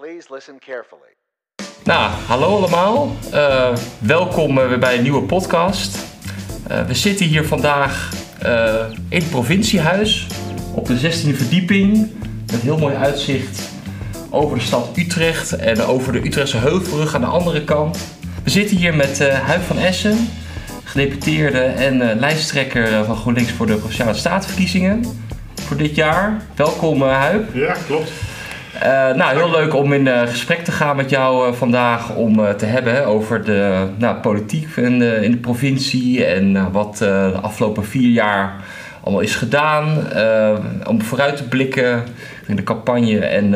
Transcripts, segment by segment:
Please listen carefully. Nou, hallo allemaal. Eh, welkom eh, weer bij een nieuwe podcast. Eh, we zitten hier vandaag eh, in het provinciehuis op de 16e verdieping. Met heel mooi uitzicht over de stad Utrecht en over de Utrechtse Heuvelrug aan de andere kant. We zitten hier met eh Huib van Essen, gedeputeerde en eh, lijsttrekker van GroenLinks voor de Provinciale Statenverkiezingen voor dit jaar. Welkom eh Huib. Ja, klopt. Eh, nou, heel leuk om in eh, gesprek te gaan met jou eh, vandaag om te hebben over de nou, politiek in de, in de provincie en wat de afgelopen vier jaar allemaal is gedaan. om vooruit te blikken in de campagne en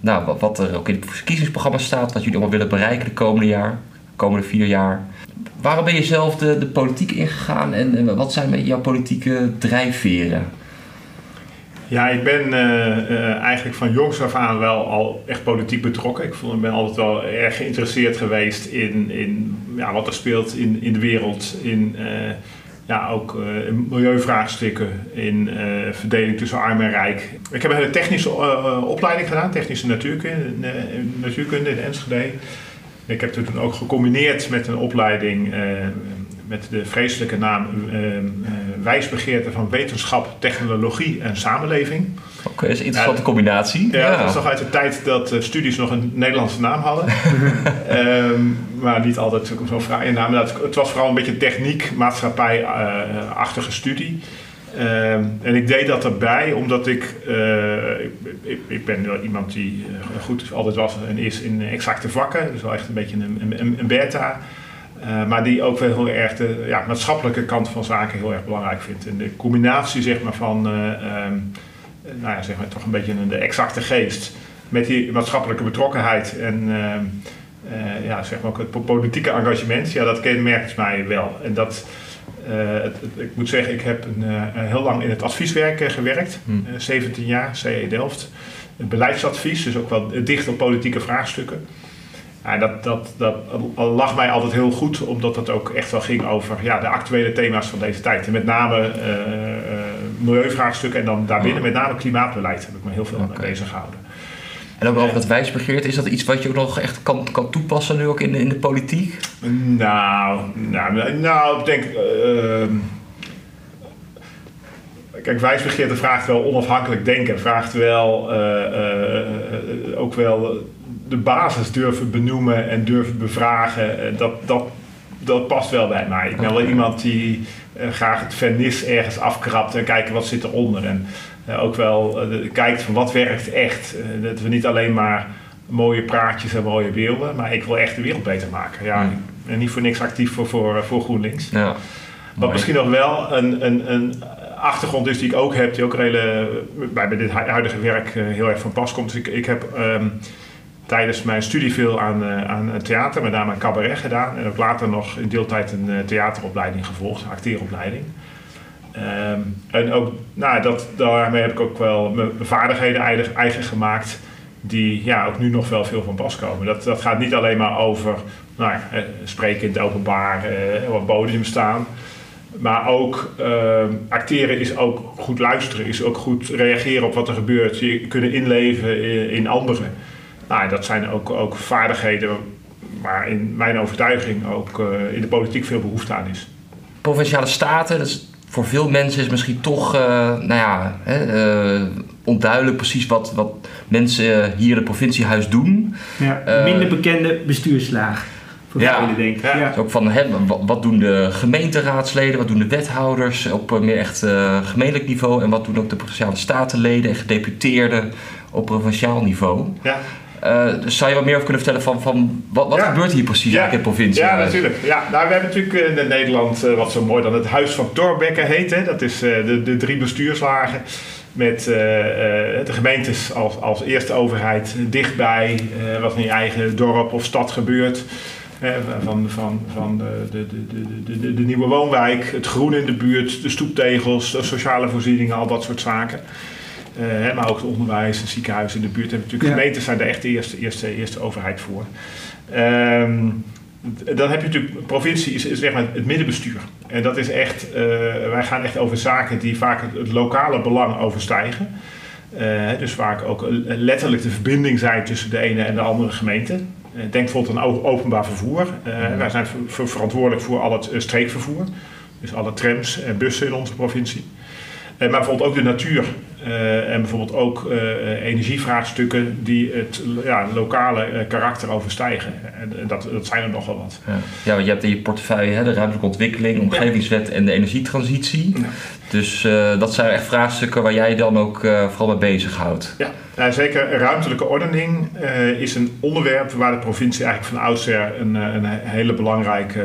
nou, wat, er ook in het verkiezingsprogramma staat, wat jullie allemaal willen bereiken de komende jaar, de komende vier jaar. Waarom ben je zelf de, de politiek ingegaan en, en wat zijn jouw politieke drijfveren? Ja, ik ben eh, eh, eigenlijk van jongs af aan wel al echt politiek betrokken. Ik ik ben altijd wel erg geïnteresseerd geweest in, in ja, wat er speelt in, in de wereld. In eh, ja, ook in milieuvraagstukken, in verdeling tussen arm en rijk. Ik heb een hele technische opleiding gedaan, technische natuurkunde, natuurkunde in Enschede. Ik heb het toen ook gecombineerd met een opleiding met de vreselijke naam eh, eh, Wijsbegeerte van Wetenschap, Technologie en Samenleving. Oké, dat is een interessante combinatie. Ja, dat is nog uit de tijd dat eh, studies nog een Nederlandse naam hadden. Ehm, maar niet altijd zo'n fraaie naam. Dat- Het was vooral een beetje techniek, maatschappij-achtige studie. Ehm, en ik deed dat erbij omdat ik, eh, ik, ik, ik ben wel iemand die eh, goed altijd was en is in exacte vakken. Dus wel echt een beetje een, een, een beta. Eh, maar die ook wel heel erg de ja, maatschappelijke kant van zaken heel erg belangrijk vindt. En de combinatie zeg maar, van eh, ehm, eh, nou ja, zeg maar, toch een beetje de exacte geest met die maatschappelijke betrokkenheid en ehm, eh, ja, zeg maar ook het po- politieke engagement, ja, dat kenmerkt mij wel. En dat, het, het- ik moet zeggen, ik heb een, heel lang in het advieswerk gewerkt, Hmm. Eh, 17 jaar, CE Delft. Beleidsadvies, dus ook wel dicht op politieke vraagstukken. Ja, dat, dat, dat lag mij altijd heel goed, omdat het ook echt wel ging over ja, de actuele thema's van deze tijd. En met name eh, milieuvraagstukken en dan daarbinnen met name klimaatbeleid heb ik me heel veel mee bezig gehouden. En ook over dat wijsbegeerte, is dat iets wat je ook nog echt kan, kan toepassen nu ook in de, in de politiek? Nou, nou, nou ik denk. ehm, kijk, wijsbegeerte vraagt wel onafhankelijk denken. Vraagt wel eh, ook wel de basis durven benoemen en durven bevragen. Eh, dat, dat, dat past wel bij mij. Ik ben wel iemand die eh, graag het vernis ergens afkrapt en kijken wat zit eronder. En eh, ook wel kijkt van wat werkt echt. Dat we niet alleen maar mooie praatjes en mooie beelden, maar ik wil echt de wereld beter maken. Ja, Hmm. ben niet voor niks actief voor, voor, voor GroenLinks. Ja. Wat Mooi. misschien nog wel een, een, een achtergrond is die ik ook heb, die ook een hele, bij, bij dit hu- huidige werk heel erg van pas komt. Dus ik, ik heb ehm, tijdens mijn studie veel aan, eh, aan theater, met name aan cabaret gedaan. En ook later nog in deeltijd een eh, theateropleiding gevolgd, acteeropleiding. Ehm, en ook, nou, dat, daarmee heb ik ook wel mijn vaardigheden eigen, gemaakt, die ja, ook nu nog wel veel van pas komen. Dat, dat gaat niet alleen maar over nou, eh, spreken in het openbaar, eh, op podium staan. Maar ook ehm, acteren is ook goed luisteren, is ook goed reageren op wat er gebeurt. Je kunnen inleven in, in anderen. Nou, dat zijn ook, ook vaardigheden waar in mijn overtuiging ook eh, in de politiek veel behoefte aan is. Provinciale staten, dat is, voor veel mensen is misschien toch, eh, nou ja, hè, eh, onduidelijk precies wat, wat mensen hier in het provinciehuis doen. Ja, minder bekende bestuurslaag. Voor Ja. velen, denk ik. Ja. Ja. Dus ook van, hè, wat, doen de gemeenteraadsleden, wat doen de wethouders op meer echt eh, gemeentelijk niveau en wat doen ook de provinciale statenleden en gedeputeerden op provinciaal niveau. Ja, dus zou je wat meer over kunnen vertellen van, van wat, wat Ja. gebeurt hier precies Ja. in de provincie? Ja, natuurlijk. Ja, nou, we hebben natuurlijk eh, in Nederland eh, wat zo mooi dan het Huis van Thorbecke heet. Hè. Dat is eh, de, de drie bestuurslagen. Met eh, eh, de gemeentes als, als eerste overheid dichtbij eh, wat in je eigen dorp of stad gebeurt. Eh, van van, van de, de, de, de, de nieuwe woonwijk, het groen in de buurt, de stoeptegels, de sociale voorzieningen, al dat soort zaken. Eh, maar ook het onderwijs, het ziekenhuis in de buurt. Hebben natuurlijk Ja. gemeentes zijn daar echt de eerste, eerste, eerste overheid voor. Ehm, dan heb je natuurlijk, provincie is, is zeg maar het middenbestuur. En dat is echt, eh, wij gaan echt over zaken die vaak het, het lokale belang overstijgen. dus vaak ook letterlijk de verbinding zijn tussen de ene en de andere gemeente. denk bijvoorbeeld aan openbaar vervoer. Wij zijn verantwoordelijk voor al het streekvervoer. Dus alle trams en bussen in onze provincie. maar bijvoorbeeld ook de natuur uh, en bijvoorbeeld ook uh, energievraagstukken die het ja, lokale uh, karakter overstijgen. En dat, dat zijn er nogal wat. Ja, ja je hebt in je portefeuille hè, de ruimtelijke ontwikkeling, omgevingswet en de energietransitie. Ja. Dus dat zijn echt vraagstukken waar jij dan ook vooral mee bezighoudt. Ja, ja zeker. Ruimtelijke ordening is een onderwerp waar de provincie eigenlijk van oudsher een, een hele belangrijke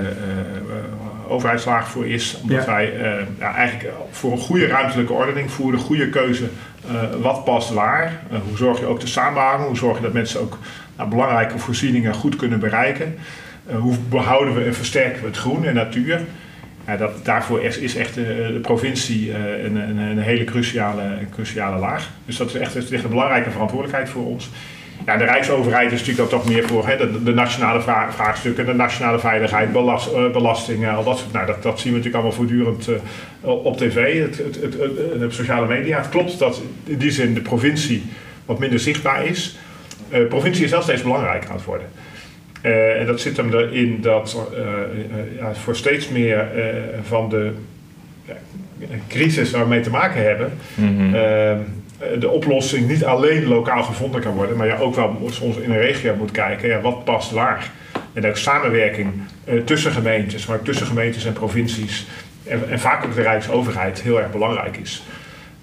overheidslaag voor is. Omdat wij uh, ja, eigenlijk voor een goede ruimtelijke ordening voeren, goede keuze uh, wat past waar. Uh, hoe zorg je ook de samenhang? Hoe zorg je dat mensen ook nou, belangrijke voorzieningen goed kunnen bereiken? hoe behouden we en versterken we het groen en natuur? Ja, dat, daarvoor is, is echt de, de provincie een, een, een, hele cruciale, cruciale laag. Dus dat is echt, dat is echt een belangrijke verantwoordelijkheid voor ons. Ja, de Rijksoverheid is natuurlijk dan toch meer voor hè, de, de, nationale vraagstukken, de nationale veiligheid, belast, uh, belastingen, al dat soort. Nou, dat, dat zien we natuurlijk allemaal voortdurend uh, op tv, het, het, het, de sociale media. Het klopt dat in die zin de provincie wat minder zichtbaar is. De uh, provincie is wel steeds belangrijker aan het worden. en dat zit hem erin dat ja, voor steeds meer van de crisis waar we mee te maken hebben. Mm -hmm de oplossing niet alleen lokaal gevonden kan worden, maar je ook wel soms in een regio moet kijken, ja, wat past waar. En ook samenwerking uh, tussen gemeentes, maar ook tussen gemeentes en provincies en, en, vaak ook de Rijksoverheid heel erg belangrijk is.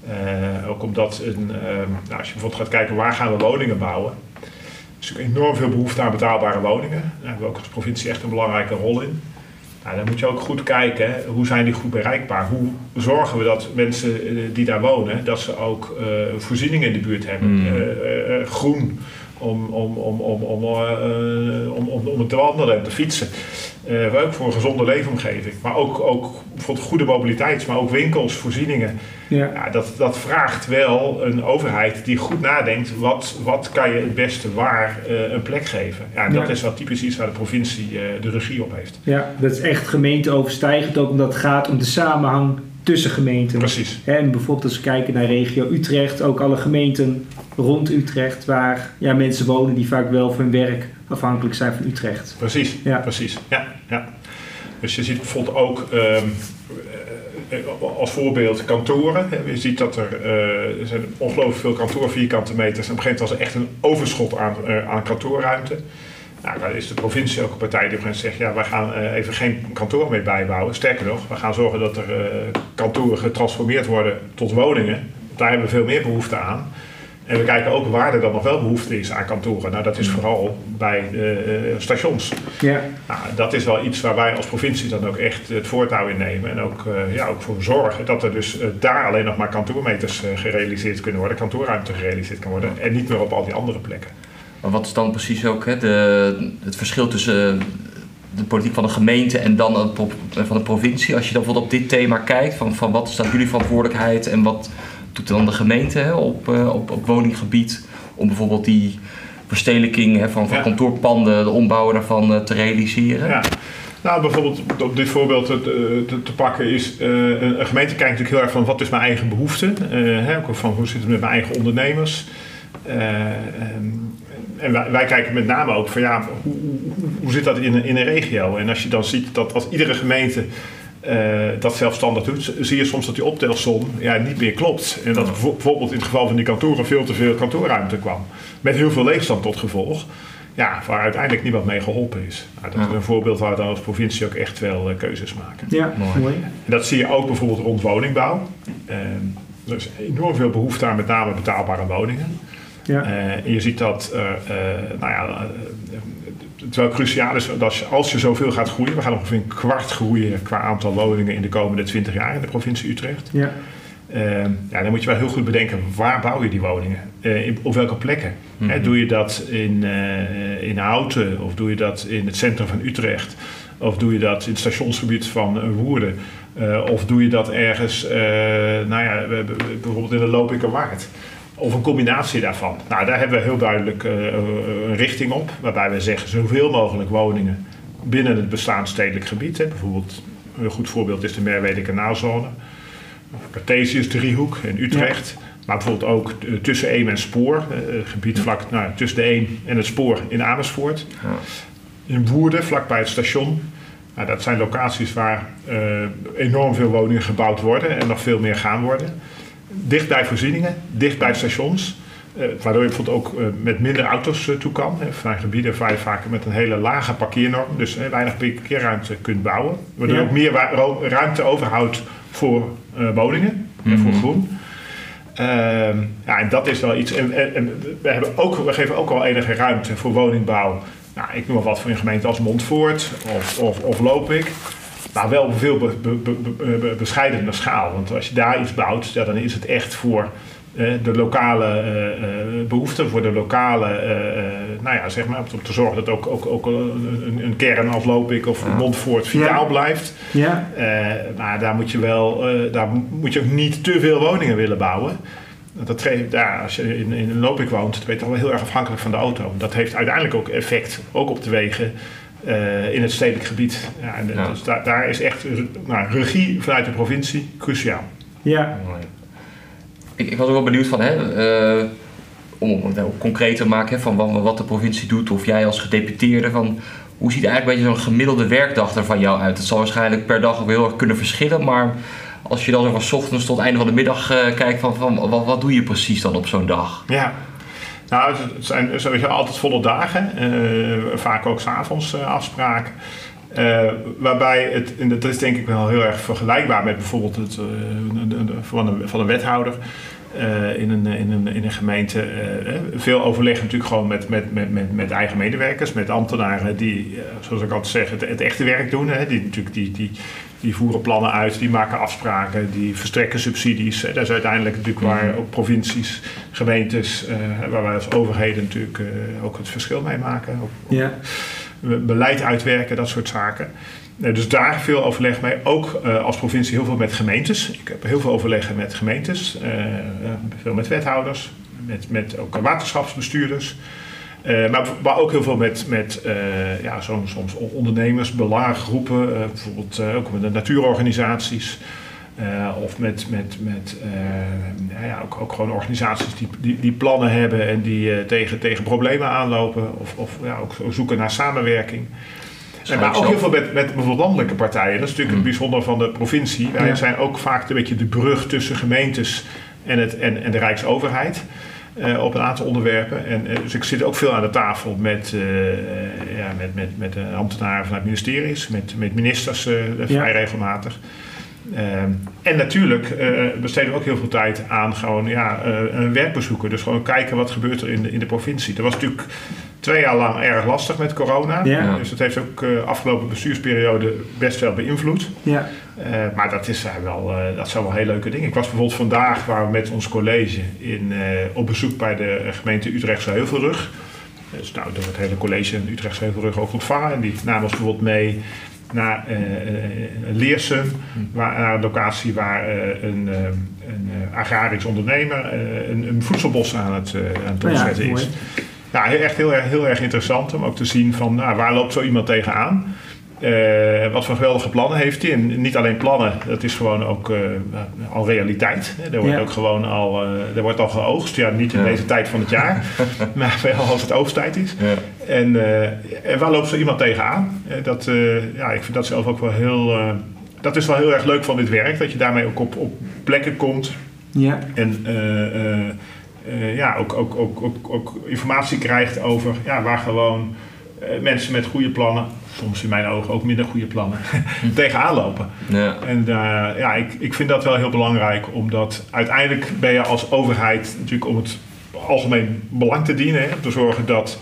Uh, ook omdat een, nou, als je bijvoorbeeld gaat kijken waar gaan we woningen bouwen, er is enorm veel behoefte aan betaalbare woningen. Daar hebben we ook als provincie echt een belangrijke rol in. Nou, dan moet je ook goed kijken, hoe zijn die goed bereikbaar? Hoe zorgen we dat mensen eh, die daar wonen, dat ze ook uh, voorzieningen in de buurt hebben? Mm. Uh, groen om, om, om, om, om, om, om, om te wandelen en te fietsen. Ook voor een gezonde leefomgeving. Maar ook, ook bijvoorbeeld goede mobiliteit, maar ook winkels, voorzieningen. Ja. ja. dat, dat vraagt wel een overheid die goed nadenkt, wat, wat kan je het beste waar uh, een plek geven. Ja, dat is wel typisch iets waar de provincie uh, de regie op heeft. Ja, dat is echt gemeenteoverstijgend, ook omdat het gaat om de samenhang tussen gemeenten. Precies. En bijvoorbeeld als we kijken naar regio Utrecht, ook alle gemeenten rond Utrecht, waar ja, mensen wonen die vaak wel voor hun werk afhankelijk zijn van Utrecht. Precies, ja. precies. Ja, ja. Dus je ziet bijvoorbeeld ook um, als voorbeeld kantoren. Je ziet dat er, uh, er zijn ongelooflijk veel kantoorvierkante meters. En op een gegeven moment was er echt een overschot aan, uh, aan kantoorruimte. Nou, daar is de provincie ook een partij die op een zegt, ja, wij gaan uh, even geen kantoor meer bijbouwen. Sterker nog, we gaan zorgen dat er kantoren getransformeerd worden tot woningen. Daar hebben we veel meer behoefte aan. En we kijken ook waar er dan nog wel behoefte is aan kantoren. Nou, dat is vooral bij uh, stations. Ja. Nou, dat is wel iets waar wij als provincie dan ook echt het voortouw in nemen. En ook, uh, ja, ook voor zorgen dat er dus uh, daar alleen nog maar kantoormeters gerealiseerd kunnen worden, kantoorruimte gerealiseerd kan worden. En niet meer op al die andere plekken. Maar wat is dan precies ook hè, de, het verschil tussen de politiek van de gemeente en dan van de provincie? Als je dan bijvoorbeeld op dit thema kijkt, van, van wat is dan jullie verantwoordelijkheid en wat doet dan de gemeente hè, op, uh, op, op woninggebied om bijvoorbeeld die verstedelijking hè, van, van kantoorpanden, de ombouwen daarvan uh, te realiseren? Ja. Nou, bijvoorbeeld op dit voorbeeld te, te, te pakken is, uh, een gemeente kijkt natuurlijk heel erg van wat is mijn eigen behoefte, hè, ook van hoe zit het met mijn eigen ondernemers. Um, en wij, wij, kijken met name ook van ja, hoe, hoe, hoe zit dat in, in een regio? En als je dan ziet dat als iedere gemeente uh, dat zelfstandig doet, zie je soms dat die optelsom ja, niet meer klopt. En dat bijvoorbeeld in het geval van die kantoren veel te veel kantoorruimte kwam. Met heel veel leegstand tot gevolg. Ja, waar uiteindelijk niemand mee geholpen is. Nou, dat is een voorbeeld waar we dan als provincie ook echt wel uh, keuzes maken. Ja, mooi. En dat zie je ook bijvoorbeeld rond woningbouw. Uh, er is enorm veel behoefte aan met name betaalbare woningen. Ja. en je ziet dat, nou ja, het wel cruciaal is dat als je zoveel gaat groeien, we gaan ongeveer een kwart groeien qua aantal woningen in de komende 20 jaar in de provincie Utrecht. Ja. Uh, ja, dan moet je wel heel goed bedenken, waar bouw je die woningen? Uh, op welke plekken? Mm doe je dat in, uh, in Houten of doe je dat in het centrum van Utrecht? Of doe je dat in het stationsgebied van Woerden? of doe je dat ergens, nou ja, bijvoorbeeld in de Lopikerwaard? Of een combinatie daarvan. Nou, daar hebben we heel duidelijk uh, een richting op, waarbij we zeggen zoveel mogelijk woningen binnen het bestaand stedelijk gebied. Hè. Bijvoorbeeld, een goed voorbeeld is de Merwede Kanaalzone. Cartesius driehoek in Utrecht. Maar bijvoorbeeld ook eh, tussen Eem en Spoor, uh, gebied vlak nou, tussen de Eem en het Spoor in Amersfoort. Ja. In Woerden, vlakbij het station. Nou, dat zijn locaties waar uh, enorm veel woningen gebouwd worden en nog veel meer gaan worden. Dicht bij voorzieningen, dicht bij stations. waardoor je bijvoorbeeld ook met minder auto's toe kan. Vanuit gebieden waar je vaak met een hele lage parkeernorm, dus weinig parkeerruimte kunt bouwen. Waardoor je ook meer ruimte overhoudt voor woningen en voor mhm. groen. Ehm, ja, en dat is wel iets. En, en, we, hebben ook, we geven ook al enige ruimte voor woningbouw. Nou, ik noem maar wat voor een gemeente als Montvoort of, of, of Lopik. Maar wel op een veel be, bescheidener schaal. Want als je daar iets bouwt, ja, dan is het echt voor uh, de lokale uh, behoeften, voor de lokale, nou ja, zeg maar, om te zorgen dat ook, ook, ook een, een kern als Lopik of ja. Montfort vitaal blijft. Ja. maar daar moet je wel, daar moet je ook niet te veel woningen willen bouwen. Dat geeft, ja, als je in, in Lopik woont, dan ben je toch wel heel erg afhankelijk van de auto. Dat heeft uiteindelijk ook effect, ook op de wegen. In het stedelijk gebied. Ja, en Dus daar, daar is echt nou, regie vanuit de provincie cruciaal. Ja, ik, ik was ook wel benieuwd van, hè, uh, om het concreet te maken hè, van wat, wat, de provincie doet, of jij als gedeputeerde, van hoe ziet eigenlijk zo'n gemiddelde werkdag er van jou uit? Het zal waarschijnlijk per dag ook heel erg kunnen verschillen, maar als je dan zo van ochtends tot einde van de middag uh, kijkt, van, van wat, wat doe je precies dan op zo'n dag? Ja. Nou, het zijn sowieso altijd volle dagen, uh, vaak ook s'avonds uh, afspraken. Uh, waarbij het, en dat is denk ik wel heel erg vergelijkbaar met bijvoorbeeld het, uh, van, een, van een wethouder. In, een, in, een, in een gemeente. veel overleg natuurlijk gewoon met, met, met, met, met eigen medewerkers, met ambtenaren die, zoals ik altijd zeg, het, het echte werk doen. Hè. Die, natuurlijk, die, die, die voeren plannen uit, die maken afspraken, die verstrekken subsidies. Dat is uiteindelijk natuurlijk waar ook provincies, gemeentes, waar wij als overheden natuurlijk ook het verschil mee maken. ja beleid uitwerken, dat soort zaken. Eh, dus daar veel overleg mee. Ook als provincie heel veel met gemeentes. Ik heb heel veel overleggen met gemeentes. Veel met wethouders. Met, met ook waterschapsbestuurders. Maar, maar ook heel veel met, met ja, soms, soms ondernemers, belangengroepen. bijvoorbeeld ook met de natuurorganisaties. of met, met, met ja, ook, ook gewoon organisaties die, die, die plannen hebben en die tegen, tegen problemen aanlopen. Of, of ja, ook zoeken naar samenwerking. En maar ook heel veel met, met bijvoorbeeld landelijke partijen. Dat is natuurlijk het mm. bijzonder van de provincie. Wij zijn ook vaak een beetje de brug tussen gemeentes en, het, en, en de Rijksoverheid. Uh, op een aantal onderwerpen. En, dus ik zit ook veel aan de tafel met, uh, ja, met, met, met ambtenaren vanuit ministeries, met, met ministers vrij regelmatig. Ehm, en natuurlijk besteden we ook heel veel tijd aan gewoon ja, werkbezoeken. Dus gewoon kijken wat gebeurt er in de, in de provincie. Dat was natuurlijk twee jaar lang erg lastig met corona. Ja. Dus dat heeft ook de afgelopen bestuursperiode best wel beïnvloed. Ja. Maar dat, is, wel, dat zijn wel heel leuke dingen. Ik was bijvoorbeeld vandaag waar we met ons college in, op bezoek bij de gemeente Utrechtse Heuvelrug. Dus nou, door het hele college in Utrechtse Heuvelrug ook ontvangen. En die namen ons bijvoorbeeld mee naar uh, Leersum, waar, naar een locatie waar uh, een, een agrarisch ondernemer een, een, voedselbos aan het, aan het opzetten ja, is. Ja, echt heel erg, heel erg interessant om ook te zien van nou, waar loopt zo iemand tegenaan. Uh, wat voor geweldige plannen heeft hij? En niet alleen plannen, dat is gewoon ook uh, al realiteit. Er wordt ook gewoon al, uh, er wordt al geoogst. Ja, niet in deze tijd van het jaar, maar wel als het oogsttijd is. Ja. En, en waar loopt zo iemand tegenaan? dat, ja, ik vind dat zelf ook wel heel. dat is wel heel erg leuk van dit werk, dat je daarmee ook op, op plekken komt. Ja. En ja, ook, ook, ook, ook, ook informatie krijgt over ja, waar gewoon mensen met goede plannen soms in mijn ogen ook minder goede plannen, tegenaan lopen. Ja. En uh, ja, ik, ik vind dat wel heel belangrijk, omdat uiteindelijk ben je als overheid natuurlijk om het algemeen belang te dienen. Hè, om te zorgen dat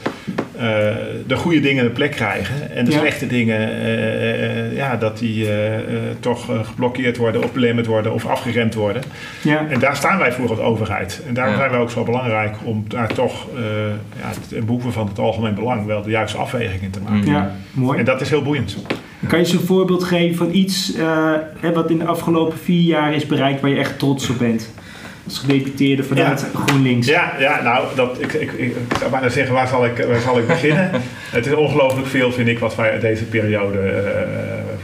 uh, de goede dingen een plek krijgen. En de slechte dingen, uh, ja, dat die toch geblokkeerd worden of belemmerd worden of afgeremd worden. Ja. En daar staan wij voor als overheid. En daarom zijn wij ook zo belangrijk om daar toch ja, ten behoeve van het algemeen belang wel de juiste afweging in te maken. Ja, mooi. En dat is heel boeiend. Kan je eens een voorbeeld geven van iets wat in de afgelopen vier jaar is bereikt waar je echt trots op bent? Als gedeputeerde vanuit GroenLinks? Ja, ja nou, dat, ik, ik, ik, zou bijna zeggen, waar zal ik, waar zal ik beginnen? het is ongelooflijk veel, vind ik, wat wij deze periode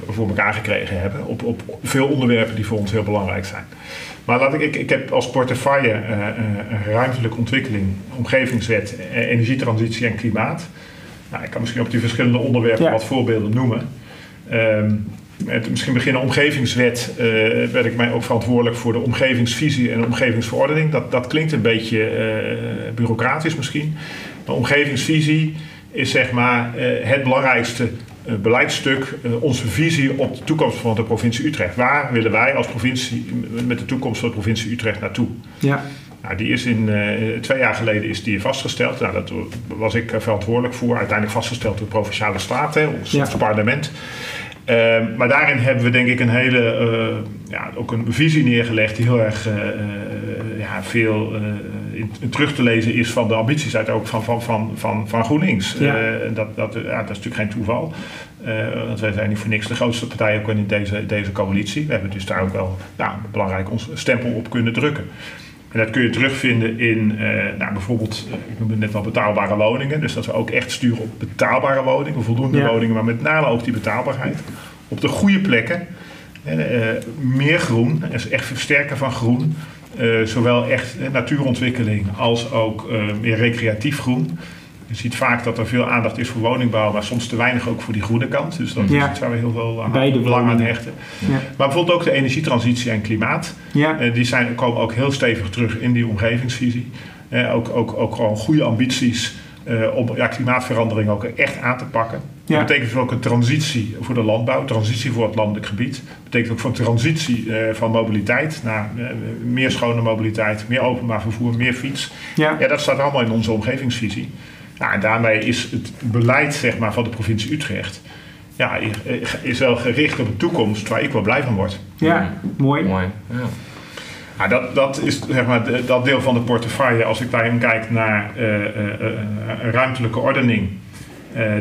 uh, voor elkaar gekregen hebben op, op veel onderwerpen die voor ons heel belangrijk zijn. Maar laat ik, ik, ik heb als portefeuille uh, ruimtelijke ontwikkeling, omgevingswet, energietransitie en klimaat. Nou, ik kan misschien op die verschillende onderwerpen wat voorbeelden noemen. Um, met misschien beginnen omgevingswet, uh, werd ik mij ook verantwoordelijk voor de omgevingsvisie en de omgevingsverordening. Dat, dat klinkt een beetje uh, bureaucratisch misschien. Maar omgevingsvisie is zeg maar uh, het belangrijkste beleidstuk, onze visie op de toekomst van de provincie Utrecht. Waar willen wij als provincie met de toekomst van de provincie Utrecht naartoe? Ja. Nou, die is in, twee jaar geleden is die vastgesteld. Nou, dat was ik verantwoordelijk voor. Uiteindelijk vastgesteld door de Provinciale Staten, ons, ja. ons parlement. Ehm, maar daarin hebben we denk ik een hele, uh, ja, ook een visie neergelegd die heel erg uh, ja, veel in, in terug te lezen is van de ambities uit ook van, van, van, van, van GroenLinks. Ja. dat, dat, ja, dat is natuurlijk geen toeval. want wij zijn niet voor niks de grootste partij ook in deze, deze coalitie. We hebben dus daar ook wel nou, belangrijk ons stempel op kunnen drukken. En dat kun je terugvinden in uh, nou, bijvoorbeeld, uh, ik noemde net al betaalbare woningen. Dus dat we ook echt sturen op betaalbare woningen, voldoende woningen, maar met name ook die betaalbaarheid. Op de goede plekken. Uh, meer groen, is echt versterken van groen. zowel echt natuurontwikkeling als ook meer recreatief groen. Je ziet vaak dat er veel aandacht is voor woningbouw, maar soms te weinig ook voor die groene kant. Dus dat ja. is iets waar we heel veel aan, belang aan hechten. Ja. Maar bijvoorbeeld ook de energietransitie en klimaat. Ja. Uh, die zijn, komen ook heel stevig terug in die omgevingsvisie. Uh, ook, ook, ook gewoon goede ambities uh, om ja, klimaatverandering ook echt aan te pakken. Dat betekent dus ook een transitie voor de landbouw, transitie voor het landelijk gebied. Dat betekent ook voor een transitie van mobiliteit naar meer schone mobiliteit, meer openbaar vervoer, meer fiets. Ja. ja, dat staat allemaal in onze omgevingsvisie. Nou, en daarmee is het beleid zeg maar, van de provincie Utrecht ja, is wel gericht op een toekomst waar ik wel blij van word. Ja, mooi. mooi. Ja. Nou, dat, dat is zeg maar dat deel van de portefeuille. Als ik daarin kijk naar uh, uh, uh, ruimtelijke ordening,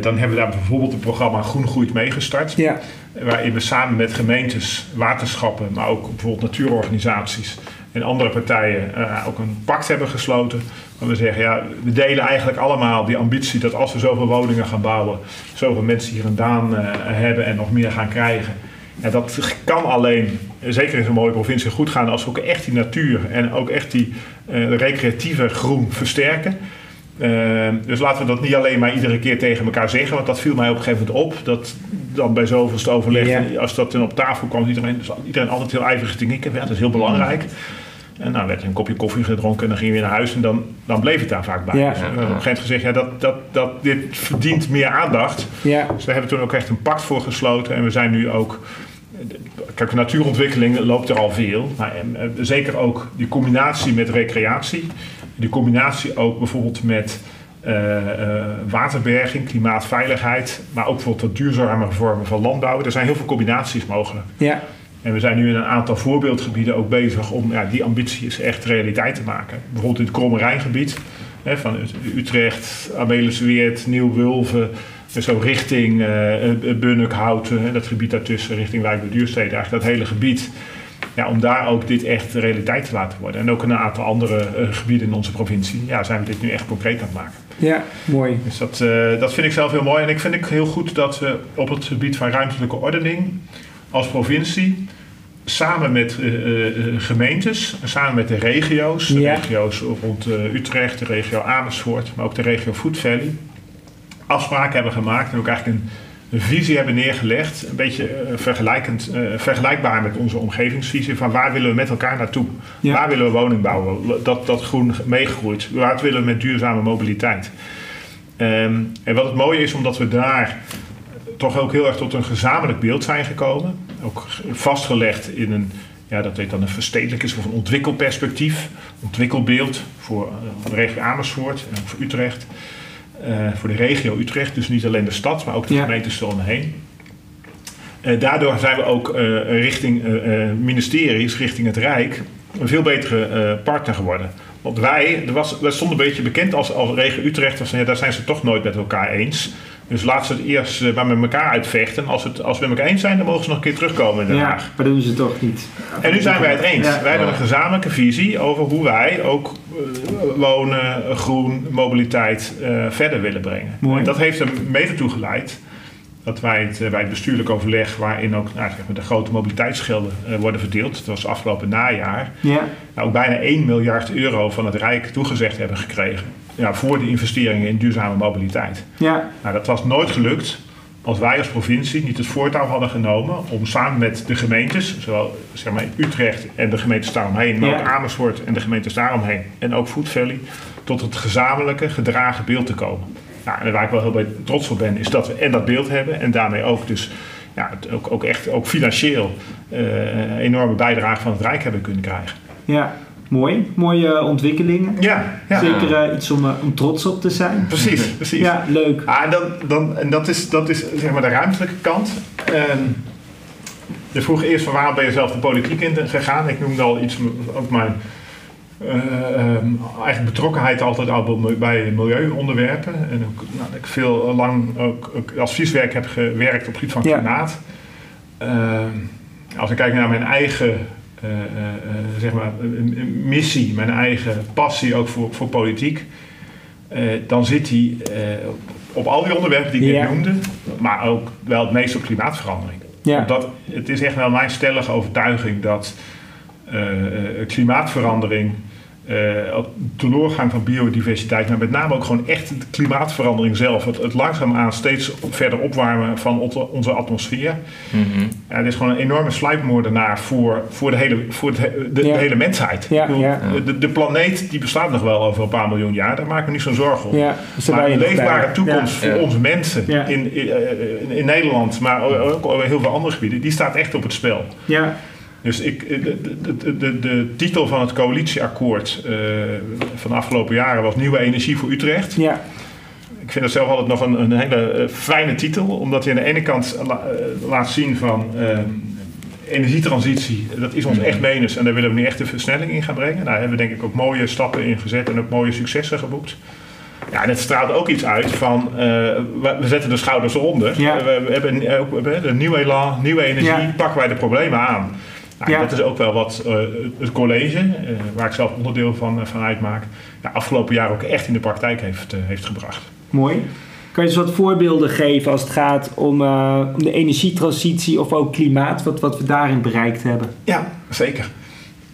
dan hebben we daar bijvoorbeeld het programma Groen Groeit meegestart. Ja. Waarin we samen met gemeentes, waterschappen, maar ook bijvoorbeeld natuurorganisaties en andere partijen ook een pact hebben gesloten we zeggen, ja, we delen eigenlijk allemaal die ambitie dat als we zoveel woningen gaan bouwen, zoveel mensen hier een daan uh, hebben en nog meer gaan krijgen. En dat kan alleen, zeker in zo'n mooie provincie, goed gaan als we ook echt die natuur en ook echt die uh, recreatieve groen versterken. Uh, dus laten we dat niet alleen maar iedere keer tegen elkaar zeggen, want dat viel mij op een gegeven moment op. Dat dan bij zoveelste overleg, als dat dan op tafel kwam, iedereen, iedereen altijd heel ijverig te knikken. Ja, dat is heel belangrijk. En dan werd een kopje koffie gedronken en dan ging je weer naar huis en dan, dan bleef het daar vaak bij. Ja. Dus, uh, op een gegeven moment gezegd, ja, dat, dat, dat, dit verdient meer aandacht. Ja. Dus we hebben toen ook echt een pact voor gesloten en we zijn nu ook... Kijk, natuurontwikkeling loopt er al veel, maar uh, zeker ook die combinatie met recreatie. Die combinatie ook bijvoorbeeld met uh, waterberging, klimaatveiligheid, maar ook bijvoorbeeld duurzame vormen van landbouw. Er zijn heel veel combinaties mogelijk. Ja. En we zijn nu in een aantal voorbeeldgebieden ook bezig om ja, die ambities echt realiteit te maken. Bijvoorbeeld in het Kromme Rijngebied, hè, van Utrecht, Amelisweert, Nieuw-Wulven, zo richting uh, Bunnikhouten, dat gebied daartussen, richting Wijk bij Duurstede, eigenlijk dat hele gebied. Ja, om daar ook dit echt realiteit te laten worden. En ook in een aantal andere uh, gebieden in onze provincie ja, zijn we dit nu echt concreet aan het maken. Ja, mooi. Dus dat, uh, dat vind ik zelf heel mooi. En ik vind het heel goed dat we op het gebied van ruimtelijke ordening als provincie samen met uh, gemeentes, samen met de regio's, de regio's rond uh, Utrecht, de regio Amersfoort, maar ook de regio Food Valley, afspraken hebben gemaakt en ook eigenlijk een, een visie hebben neergelegd, een beetje vergelijkend, vergelijkbaar met onze omgevingsvisie, van waar willen we met elkaar naartoe? Waar willen we woning bouwen? Dat, dat groen meegroeit. Waar willen we met duurzame mobiliteit? Um, en wat het mooie is, omdat we daar toch ook heel erg tot een gezamenlijk beeld zijn gekomen. Ook vastgelegd in een, ja, dat heet dan een verstedelijkings- of een ontwikkelperspectief. Ontwikkelbeeld voor eh, de regio Amersfoort en voor Utrecht. Uh, voor de regio Utrecht, dus niet alleen de stad, maar ook de ja. gemeentes eromheen. Uh, daardoor zijn we ook uh, richting ministeries, richting het Rijk, een veel betere partner geworden. Want wij, er was, wij stonden een beetje bekend als, als regio Utrecht, als, ja, daar zijn ze toch nooit met elkaar eens. Dus laat ze het eerst uh, maar met elkaar uitvechten. Als, het, als we met elkaar eens zijn, dan mogen ze nog een keer terugkomen in Den Haag. Ja, maar doen ze toch niet. En nu zijn wij het eens. wij hebben een gezamenlijke visie over hoe wij ook uh, wonen, groen, mobiliteit uh, verder willen brengen. Mooi. En dat heeft er mede toe geleid dat wij het, bij het bestuurlijk overleg, waarin ook nou, zeg maar de grote mobiliteitsgelden worden verdeeld, dat was afgelopen najaar, ja. nou, ook bijna 1 miljard euro van het Rijk toegezegd hebben gekregen ja, voor de investeringen in duurzame mobiliteit. Ja. Nou, dat was nooit gelukt als wij als provincie niet het voortouw hadden genomen om samen met de gemeentes, zowel zeg maar, Utrecht en de gemeentes daaromheen, maar Ja. ook Amersfoort en de gemeentes daaromheen, en ook Food Valley, tot het gezamenlijke gedragen beeld te komen. Nou, en waar ik wel heel trots op ben, is dat we en dat beeld hebben en daarmee ook dus ja, ook, ook echt ook financieel eh, een enorme bijdrage van het Rijk hebben kunnen krijgen. ja. Mooi. Mooie ontwikkelingen. Ja, ja. Zeker eh, iets om, eh, om trots op te zijn. precies, precies. Ja, leuk. Ah, en dan, dan, en dat is, dat is zeg maar de ruimtelijke kant. Ehm, je vroeg eerst van waarom ben je zelf de politiek in gegaan. Ik noemde al iets, ook mijn eh, ehm, eigen betrokkenheid altijd al bij- milieuonderwerpen. En ook nou, ik veel lang ook, ook advieswerk heb gewerkt op het gebied van klimaat. Ehm, als ik kijk naar mijn eigen zeg maar, eh, missie, mijn eigen passie ook voor, voor politiek. Eh, dan zit eh, op al die onderwerpen die ik Ja. net noemde, maar ook wel het meest op klimaatverandering. Ja. Omdat het is echt wel mijn stellige overtuiging dat eh, eh, klimaatverandering, eh, ook de doorgang van biodiversiteit, maar met name ook gewoon echt de klimaatverandering zelf, het, het langzaamaan steeds verder opwarmen van onze- onze atmosfeer. Ja, het is gewoon een enorme sluipmoordenaar voor, voor, de, hele, voor de, Ja. de hele mensheid. Ja, Ik bedoel, ja. De, de planeet die bestaat nog wel over een paar miljoen jaar, daar maken we niet zo'n zorgen om. Maar een leefbare bij. toekomst Ja. voor onze mensen Ja. in, in, eh, in, in Nederland, maar ook op heel veel andere gebieden, die staat echt op het spel. Ja. Dus ik, de, de, de, de, de titel van het coalitieakkoord eh, van de afgelopen jaren was Nieuwe Energie voor Utrecht. ja. Ik vind dat zelf altijd nog een, een hele eh, fijne titel, omdat hij aan de ene kant la- eh, laat zien van energietransitie, dat is ons echt menens en daar willen we nu echt een versnelling in gaan brengen. Daar hebben we denk ik ook mooie stappen in gezet en ook mooie successen geboekt. Ja, en het straalt ook iets uit van, we, we zetten de schouders eronder. Ja. We, we hebben ook we hebben de nieuwe elan, nieuwe energie, Ja. pakken wij de problemen aan. Nou, Ja. Dat is ook wel wat eh, het college, eh, waar ik zelf onderdeel van, eh, van uitmaak, ja, afgelopen jaar ook echt in de praktijk heeft, heeft gebracht. Mooi. Kan je eens wat voorbeelden geven als het gaat om, om de energietransitie of ook klimaat, wat, wat we daarin bereikt hebben? Ja, zeker.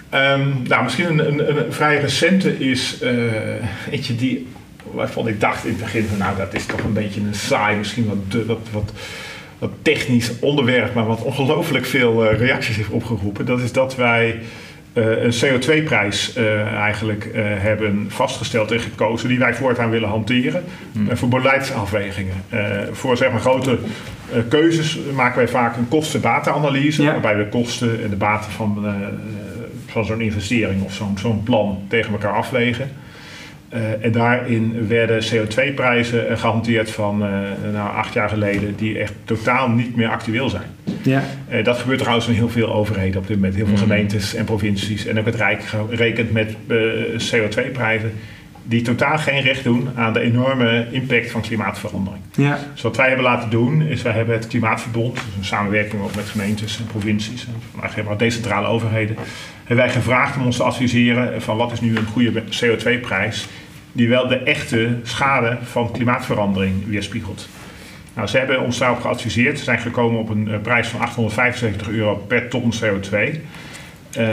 Ehm, nou, misschien een, een, een vrij recente is eentje die waarvan ik dacht in het begin van nou dat is toch een beetje een saai, misschien wat, wat, wat, wat technisch onderwerp, maar wat ongelooflijk veel eh, reacties heeft opgeroepen. Dat is dat wij eh, een CO2-prijs eh, eigenlijk hebben vastgesteld en gekozen die wij voortaan willen hanteren eh, voor beleidsafwegingen. Voor zeg maar grote keuzes maken wij vaak een kosten-batenanalyse, Ja. waarbij we kosten en de baten van, van zo'n investering of zo'n zo'n plan tegen elkaar afwegen. Eh, en daarin werden CO2-prijzen eh, gehanteerd van eh, nou, acht jaar geleden, die echt totaal niet meer actueel zijn. Ja, dat gebeurt trouwens in heel veel overheden op dit moment. Heel veel Mhm. gemeentes en provincies. En ook het Rijk rekent met eh, CO2-prijzen die totaal geen recht doen aan de enorme impact van klimaatverandering. ja, Dus wat wij hebben laten doen, is wij hebben het Klimaatverbond, dus een samenwerking ook met gemeentes en provincies, en eigenlijk maar decentrale overheden, hebben wij gevraagd om ons te adviseren van wat is nu een goede CO2-prijs die wel de echte schade van klimaatverandering weerspiegelt. Nou, ze hebben ons daarop geadviseerd. Ze zijn gekomen op een eh, prijs van 875 euro per ton CO2. Eh,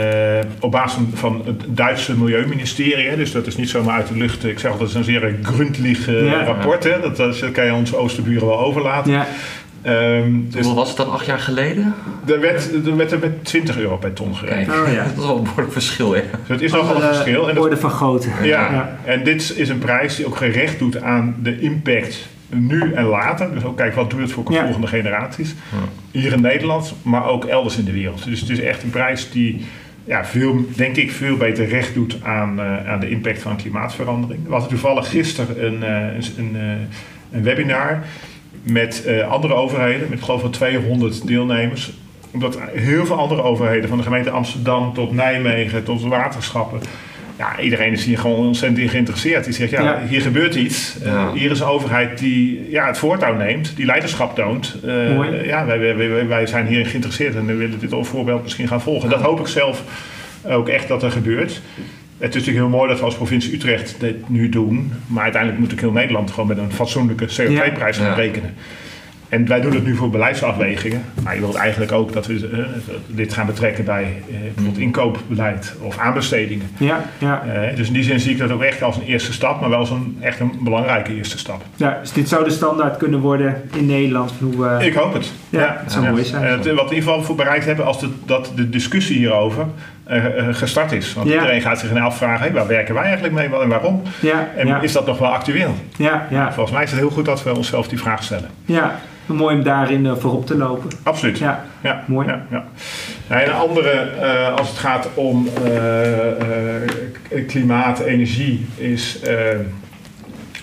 op basis van, van het Duitse Milieuministerie. Dus dat is niet zomaar uit de lucht. Ik zeg altijd, het is een zeer gründlich eh, Ja. rapport. Hè. Dat, dat kan je onze oosterburen wel overlaten. ja, Ehm, dus Hoeveel was het dan acht jaar geleden? er werd, er werd er met 20 euro per ton gerekend. Kijk, Oh, ja. dat is wel een behoorlijk verschil, ja. Dus het is nogal een verschil. En van grootte. Ja, Ja. en dit is een prijs die ook gerecht doet aan de impact nu en later. Dus ook kijk, wat doet het voor Ja. volgende generaties. Hier in Nederland, maar ook elders in de wereld. Dus het is echt een prijs die ja, veel, denk ik, veel beter recht doet aan, eh, aan de impact van klimaatverandering. We hadden toevallig gisteren een, eh, een, een, eh, een webinar met eh, andere overheden, met geloof ik 200 deelnemers. Omdat heel veel andere overheden, van de gemeente Amsterdam tot Nijmegen tot waterschappen, ja, iedereen is hier gewoon ontzettend in geïnteresseerd. Die zegt, ja, Ja. hier gebeurt iets. Eh, hier is een overheid die ja, het voortouw neemt, die leiderschap toont. Eh, Mooi. ja, wij, wij, wij, wij zijn hierin geïnteresseerd en we willen dit als voorbeeld misschien gaan volgen. Dat hoop ik zelf ook echt dat er gebeurt. Het is natuurlijk heel mooi dat we als provincie Utrecht dit nu doen. Maar uiteindelijk moet ik heel Nederland gewoon met een fatsoenlijke CO2-prijs gaan Ja. rekenen. En wij doen het nu voor beleidsafwegingen. Maar je wilt eigenlijk ook dat we uh, dit gaan betrekken bij uh, bijvoorbeeld inkoopbeleid of aanbestedingen. Ja, ja. Uh, dus in die zin zie ik dat ook echt als een eerste stap, maar wel als een echt een belangrijke eerste stap. Ja, dus dit zou de standaard kunnen worden in Nederland? Hoe, ik hoop het. Ja, ja dat zou mooi zijn. wat we in ieder geval voor bereikt hebben als de, dat de discussie hierover gestart is. Want iedereen gaat zich in afvragen, hey, waar werken wij eigenlijk mee en waarom? Ja, en is dat nog wel actueel? Ja, ja. Volgens mij is het heel goed dat we onszelf die vraag stellen. Ja, mooi om daarin uh, voorop te lopen. Absoluut. Ja, ja mooi. Ja. En een andere, uh, als het gaat om uh, klimaat, energie, is.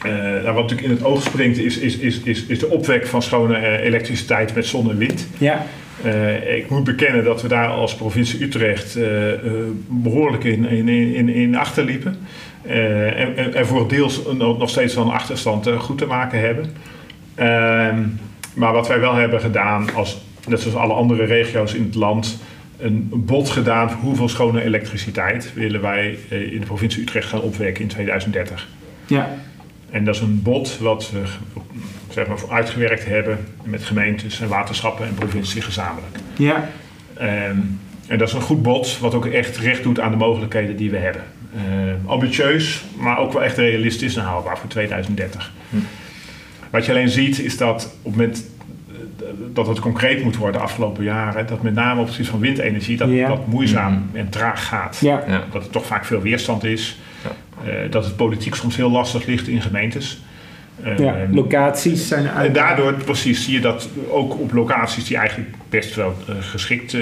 nou, wat natuurlijk in het oog springt, is, is, is, is, is de opwek van schone elektriciteit met zon en wind. Ja. Ik moet bekennen dat we daar als provincie Utrecht behoorlijk in, in, in, achterliepen. en, en, voor deels nog steeds een achterstand goed te maken hebben. Ehm, maar wat wij wel hebben gedaan, als, net zoals alle andere regio's in het land, een bod gedaan voor hoeveel schone elektriciteit willen wij eh, in de provincie Utrecht gaan opwekken in 2030. Ja. En dat is een bod wat we zeg maar, uitgewerkt hebben met gemeentes en waterschappen en provincie gezamenlijk. Ja. Um, en dat is een goed bod wat ook echt recht doet aan de mogelijkheden die we hebben. Uh, ambitieus, maar ook wel echt realistisch en haalbaar voor 2030. Hm. Wat je alleen ziet is dat op het moment eh, dat het concreet moet worden de afgelopen jaren, dat met name op het gebied van windenergie dat, Ja. dat moeizaam en traag gaat. Ja. Ja. Dat er toch vaak veel weerstand is. Eh, dat het politiek soms heel lastig ligt in gemeentes. Eh, ja. Locaties zijn uit. en daardoor precies zie je dat ook op locaties die eigenlijk best wel eh, geschikt eh,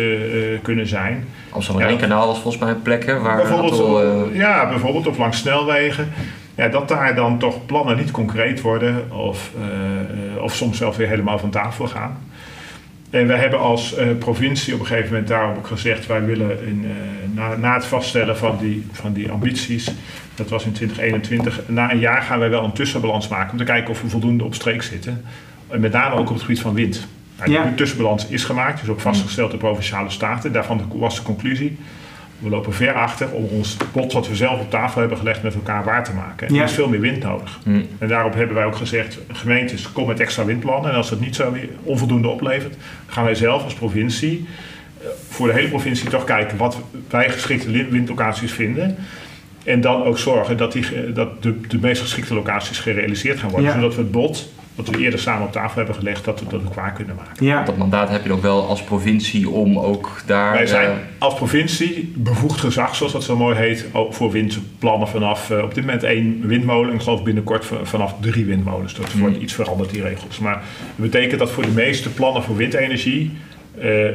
kunnen zijn. Amsterdam-Rijnkanaal is volgens mij plekken waar een Bijvoorbeeld, aantal... eh, ja, bijvoorbeeld of langs snelwegen. Ja, dat daar dan toch plannen niet concreet worden of, eh, eh, of soms zelfs weer helemaal van tafel gaan. En wij hebben als eh, provincie op een gegeven moment daarom ook gezegd: wij willen in, eh, na, na het vaststellen van die, van die ambities, dat was in 2021, na een jaar gaan wij wel een tussenbalans maken om te kijken of we voldoende op streek zitten. En met name ook op het gebied van wind. Nou, Ja. Tussenbalans is gemaakt, is ook vastgesteld door provinciale staten. Daarvan was de conclusie. We lopen ver achter om ons bod wat we zelf op tafel hebben gelegd met elkaar waar te maken. En Ja. er is veel meer wind nodig. hm. En daarop hebben wij ook gezegd, gemeentes, kom met extra windplannen. En als dat niet zo onvoldoende oplevert, gaan wij zelf als provincie, voor de hele provincie toch kijken wat wij geschikte windlocaties vinden. En dan ook zorgen dat, die, ge- dat de, de meest geschikte locaties gerealiseerd gaan worden. Ja. Zodat we het bod, wat we eerder samen op tafel hebben gelegd, dat we dat ook waar kunnen maken. Ja. Dat mandaat heb je ook wel als provincie om ook daar... Wij zijn eh, als provincie bevoegd gezag, zoals dat zo mooi heet, ook voor windplannen vanaf eh, op dit moment één windmolen. En ik geloof binnenkort vanaf drie windmolens. Dat wordt Hmm. iets veranderd, die regels. Maar dat betekent dat voor de meeste plannen voor windenergie eh,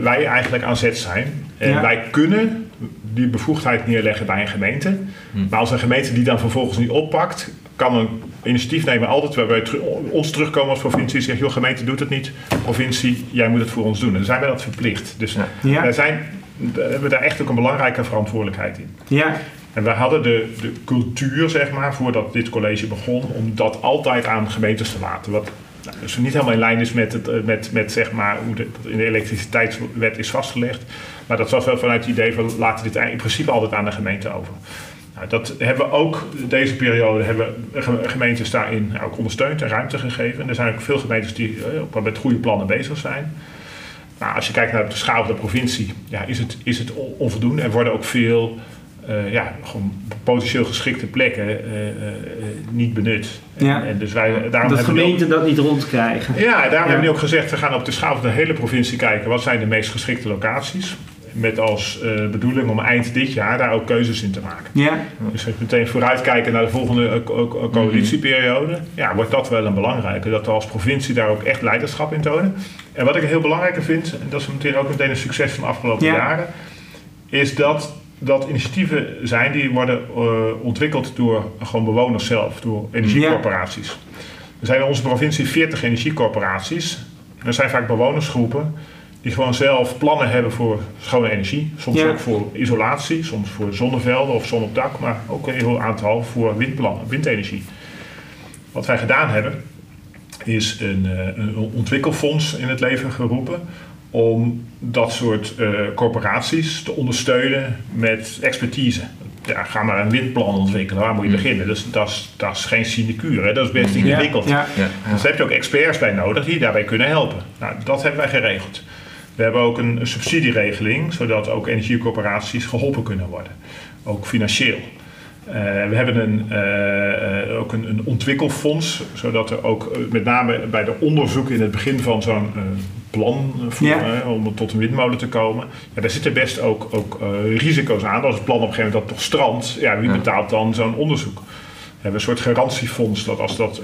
wij eigenlijk aan zet zijn. En Ja. wij kunnen die bevoegdheid neerleggen bij een gemeente. Hmm. Maar als een gemeente die dan vervolgens niet oppakt, kan een initiatiefnemer altijd waarbij wij ons terugkomen als provincie en zeggen, joh, gemeente doet het niet, provincie, jij moet het voor ons doen. En dan zijn wij dat verplicht. Dus Ja. Ja. wij zijn, we hebben daar echt ook een belangrijke verantwoordelijkheid in. Ja. En we hadden de, de cultuur, zeg maar, voordat dit college begon, om dat altijd aan gemeentes te laten. Wat nou, dus niet helemaal in lijn is met, het, eh, met, met zeg maar, hoe dat in de elektriciteitswet is vastgelegd. Maar dat was wel vanuit het idee van laten dit in principe altijd aan de gemeente over. Nou, dat hebben we ook deze periode hebben ge- gemeentes daarin ook ondersteund en ruimte gegeven. Er zijn ook veel gemeentes die ook met goede plannen bezig zijn. Nou, als je kijkt naar de schaal van de provincie, ja, is, het, is het on- onvoldoende. Er worden ook veel eh, ja, gewoon potentieel geschikte plekken eh, eh, niet benut. Ja. En, en dus wij, daarom Dat gemeenten dat niet rondkrijgen. ja, daarom Ja. hebben we nu ook gezegd, we gaan op de schaal van de hele provincie kijken. Wat zijn de meest geschikte locaties? Met als bedoeling om eind dit jaar daar ook keuzes in te maken. Ja. Dus meteen vooruitkijken naar de volgende co- co- coalitieperiode. Ja, wordt dat wel een belangrijke. Dat we als provincie daar ook echt leiderschap in tonen. En wat ik heel belangrijker vind, en dat is meteen ook meteen een succes van de afgelopen Ja. jaren, is dat dat initiatieven zijn die worden eh, ontwikkeld door gewoon bewoners zelf, door energiecorporaties. Er zijn in onze provincie 40 energiecorporaties. En er zijn vaak bewonersgroepen die gewoon zelf plannen hebben voor schone energie. Soms Ja. ook voor isolatie, soms voor zonnevelden of zon op dak, maar ook een heel aantal voor windplannen, windenergie. Wat wij gedaan hebben, is een, eh, een ontwikkelfonds in het leven geroepen om dat soort eh, corporaties te ondersteunen met expertise. ja, ga maar een windplan ontwikkelen. Waar moet je beginnen? Dus dat is, dat is geen sinecure. Dat is best ingewikkeld. Ja, Ja, Dus daar heb je ook experts bij nodig die daarbij kunnen helpen. Nou, dat hebben wij geregeld. We hebben ook een, een subsidieregeling, zodat ook energiecorporaties geholpen kunnen worden. Ook financieel. Eh, we hebben een, eh, eh, ook een, een ontwikkelfonds, zodat er ook met name bij de onderzoeken in het begin van zo'n plan voor, Ja. om tot een windmolen te komen, ja, daar zitten best ook, ook risico's aan. Als het plan op een gegeven moment dat toch strandt, ja, wie betaalt dan zo'n onderzoek? We hebben een soort garantiefonds, dat als dat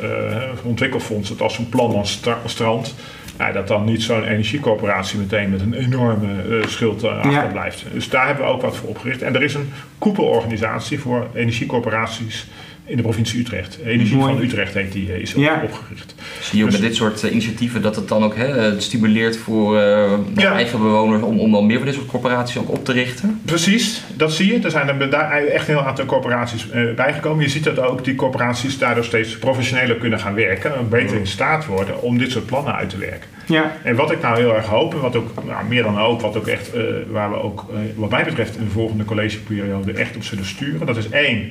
ontwikkelfonds, dat als zo'n plan dan stra- strandt, ja, dat dan niet zo'n energiecorporatie meteen met een enorme eh, schuld uh, achterblijft. Dus daar hebben we ook wat voor opgericht. En er is een koepelorganisatie voor energiecorporaties in de provincie Utrecht. Energie Mooi. van Utrecht heet die, eh, is ook Ja. opgericht. Zie je ook Dus- met dit soort eh, initiatieven dat het dan ook hè, eh, stimuleert voor eh, de Ja. eigen bewoners om, om dan meer van dit soort corporaties ook op te richten? Precies, dat zie je. Er zijn er daar echt een heel aantal corporaties eh, bijgekomen. Je ziet dat ook die corporaties daardoor steeds professioneler kunnen gaan werken. En beter in staat worden om dit soort plannen uit te werken. ja, En wat ik nou heel erg hoop, en wat ook nou, meer dan hoop, wat ook echt, eh, waar we ook, wat mij betreft, in de volgende collegeperiode echt op zullen sturen. Dat is één,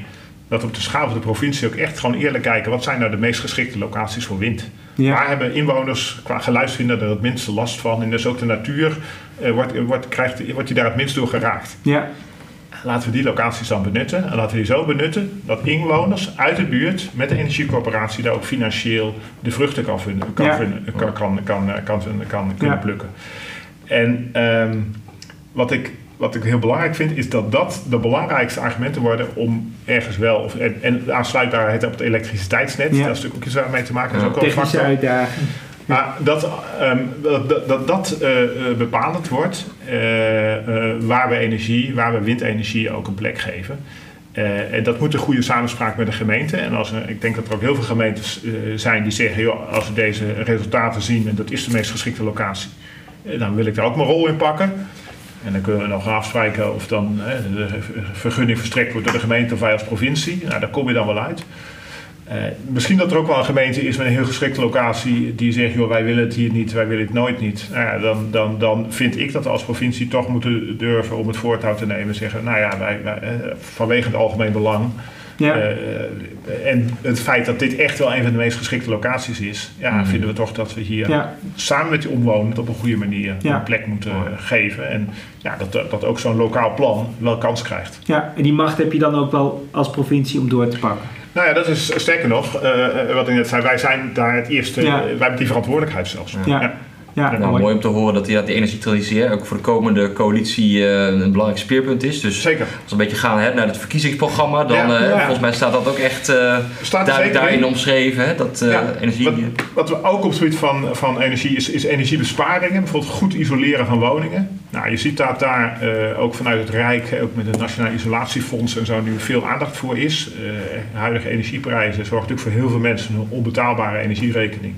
dat op de schaal van de provincie ook echt gewoon eerlijk kijken. Wat zijn nou de meest geschikte locaties voor wind? ja. Waar hebben inwoners qua geluidsvinder er het minste last van? En dus ook de natuur, eh, wordt, wordt, krijgt, wordt die daar het minst door geraakt? ja. Laten we die locaties dan benutten. En laten we die zo benutten dat inwoners uit de buurt met de energiecorporatie daar ook financieel de vruchten kan, vinden, kan, Ja. vinden- kan, kan, kan, kan, kan, kan kunnen Ja. plukken. En ehm, wat, ik, wat ik heel belangrijk vind, is dat dat de belangrijkste argumenten worden om ergens wel. Of, en, en de aansluitbaarheid op het elektriciteitsnet, Ja. daar is natuurlijk ook iets mee te maken. Is ook Technische uitdaging. Maar dat ehm, dat, dat, dat, dat eh, bepalend wordt eh, waar we energie, waar we windenergie ook een plek geven. En dat moet een goede samenspraak met de gemeente. En als ik denk dat er ook heel veel gemeentes zijn die zeggen: joh, als we deze resultaten zien en dat is de meest geschikte locatie, dan wil ik daar ook mijn rol in pakken. En dan kunnen we nog afspreken of dan eh, de vergunning verstrekt wordt door de gemeente of wij als provincie. Nou, daar kom je dan wel uit. Eh, misschien dat er ook wel een gemeente is met een heel geschikte locatie die zegt, joh, wij willen het hier niet, wij willen het nooit niet. Nou ja, dan, dan, dan vind ik dat we als provincie toch moeten durven om het voortouw te nemen en zeggen, nou ja, wij, wij, eh, vanwege het algemeen belang Ja, eh, en het feit dat dit echt wel een van de meest geschikte locaties is, ja, Mhm. vinden we toch dat we hier ja, samen met die omwonenden op een goede manier Ja. een plek moeten geven. En ja, dat, dat ook zo'n lokaal plan wel kans krijgt. ja. En die macht heb je dan ook wel als provincie om door te pakken. Nou ja, dat is sterker nog, eh, wat ik net zei, wij zijn daar het eerste, Ja. wij hebben die verantwoordelijkheid zelfs. Ja. Ja. Nou, mooi om te horen dat die, dat die energietransitie ook voor de komende coalitie eh, een belangrijk speerpunt is. Dus Zeker. als we een beetje gaan hè, naar het verkiezingsprogramma, dan Ja, eh, ja. volgens mij staat dat ook echt eh Staat duidelijk daarin in. omschreven. Hè, dat eh, Ja, energie. Wat, wat we ook op het gebied van, van energie is, is energiebesparingen. Bijvoorbeeld goed isoleren van woningen. Nou, je ziet dat daar eh, ook vanuit het Rijk, ook met het Nationaal Isolatiefonds en zo, nu veel aandacht voor is. Eh, huidige energieprijzen zorgen natuurlijk voor heel veel mensen een onbetaalbare energierekening.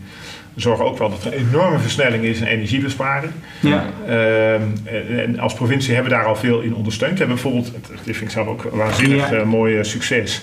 Zorgen ook wel dat er een enorme versnelling is in energiebesparing. ja, Ehm, en- en als provincie hebben we daar al veel in ondersteund. We hebben bijvoorbeeld, dit vind ik zelf ook een waanzinnig Ja. eh, mooi eh, succes,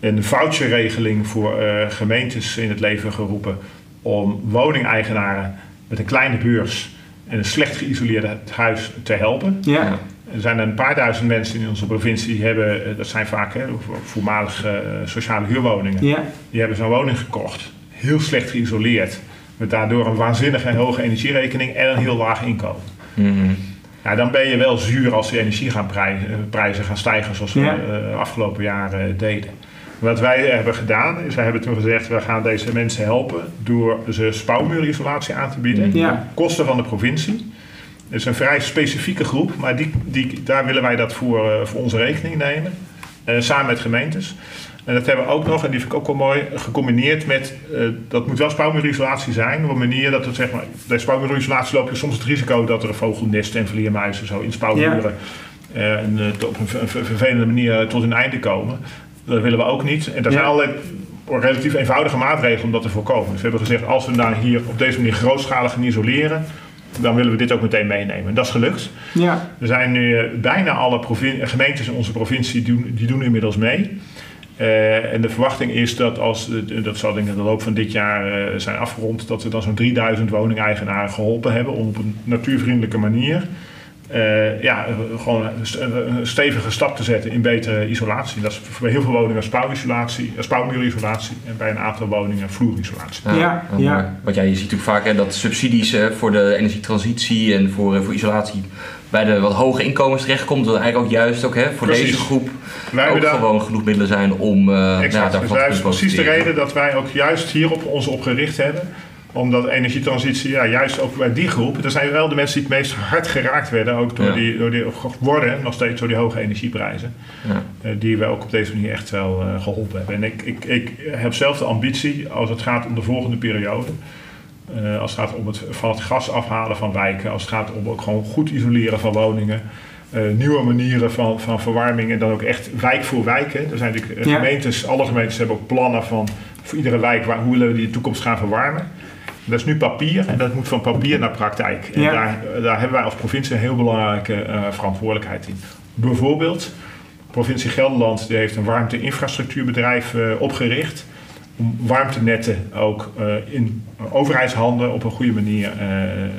een voucherregeling voor eh, gemeentes in het leven geroepen om woningeigenaren met een kleine beurs en een slecht geïsoleerde huis te helpen. ja. Er zijn een paar duizend mensen in onze provincie die hebben, eh, dat zijn vaak hè, voor- voormalige eh, sociale huurwoningen, ja, die hebben zo'n woning gekocht, heel slecht geïsoleerd, met daardoor een waanzinnige en hoge energierekening en een heel laag inkomen. Mhm. Ja, dan ben je wel zuur als de energieprijzen prijzen gaan stijgen zoals we Ja. de afgelopen jaren deden. Wat wij hebben gedaan, is wij hebben toen gezegd, we gaan deze mensen helpen door ze spouwmuurisolatie aan te bieden. Ja. Kosten van de provincie. Het is een vrij specifieke groep, maar die, die, daar willen wij dat voor, eh, voor onze rekening nemen. eh, samen met gemeentes. En dat hebben we ook nog, en die vind ik ook wel mooi, gecombineerd met, eh, dat moet wel spouwmuurisolatie zijn, op een manier dat het zeg maar, bij spouwmuurisolatie loop je soms het risico dat er vogelnesten en vleermuizen zo in spouwmuren eh, en, eh, op een ver- ver- vervelende manier tot hun einde komen. Dat willen we ook niet. En Ja. zijn allerlei relatief eenvoudige maatregelen om dat te voorkomen. Dus we hebben gezegd, als we daar hier op deze manier grootschalig gaan isoleren, dan willen we dit ook meteen meenemen. En dat is gelukt. ja, Er zijn nu bijna alle gemeentes in onze provincie die doen, die doen inmiddels mee. Eh, en de verwachting is dat als, dat zal in de loop van dit jaar eh, zijn afgerond, dat we dan zo'n 3000 woningeigenaren geholpen hebben om op een natuurvriendelijke manier eh, ja, gewoon een stevige stap te zetten in betere isolatie. Dat is bij heel veel woningen spouwisolatie, spouwmuurisolatie en bij een aantal woningen vloerisolatie. Ja, ja. ja. Want ja, je ziet natuurlijk vaak hè, dat subsidies hè, voor de energietransitie en voor, voor isolatie bij de wat hoge inkomens terechtkomt. Dat eigenlijk ook juist ook hè, voor deze groep wij ook gewoon genoeg middelen zijn om uh, exact, nou, daarvan dus te precies de reden dat wij ook juist hierop ons op gericht hebben omdat energietransitie, ja, juist ook bij die groep, dat zijn wel de mensen die het meest hard geraakt werden, ook door die, door die, worden nog steeds door die hoge energieprijzen. Ja. Uh, die we ook op deze manier echt wel uh, geholpen hebben. En ik, ik, ik heb zelf de ambitie, als het gaat om de volgende periode, uh, als het gaat om het van het gas afhalen van wijken, als het gaat om ook gewoon goed isoleren van woningen. nieuwe manieren van, van verwarming en dan ook echt wijk voor wijk. Er zijn natuurlijk gemeentes, alle gemeentes hebben ook plannen van voor iedere wijk waar, hoe we die de toekomst gaan verwarmen. Dat is nu papier en dat moet van papier naar praktijk. En daar, daar hebben wij als provincie een heel belangrijke uh, verantwoordelijkheid in. Bijvoorbeeld, provincie Gelderland die heeft een warmte-infrastructuurbedrijf uh, opgericht om warmtenetten ook uh, in overheidshanden op een goede manier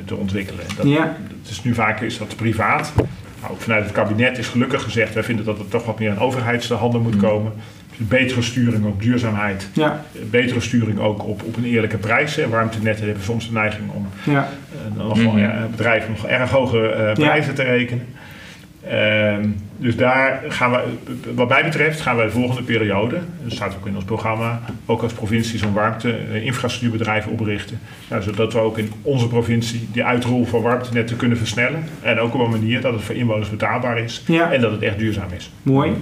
te ontwikkelen. Dat, ja. dat is nu vaak is dat privaat. Nou, ook vanuit het kabinet is gelukkig gezegd, wij vinden dat het toch wat meer in overheidshanden moet komen betere sturing op duurzaamheid. Ja. Betere sturing ook op, op een eerlijke prijs. Hè. Warmtenetten hebben soms de neiging om ja. uh, nog mm ja, bedrijven nog erg hoge uh, prijzen te rekenen. Ehm, dus daar gaan we, wat mij betreft, gaan wij de volgende periode, dat staat ook in ons programma, ook als provincie zo'n warmte-infrastructuurbedrijf oprichten. Nou, zodat we ook in onze provincie die uitrol van warmtenetten kunnen versnellen. En ook op een manier dat het voor inwoners betaalbaar is en dat het echt duurzaam is. Mooi.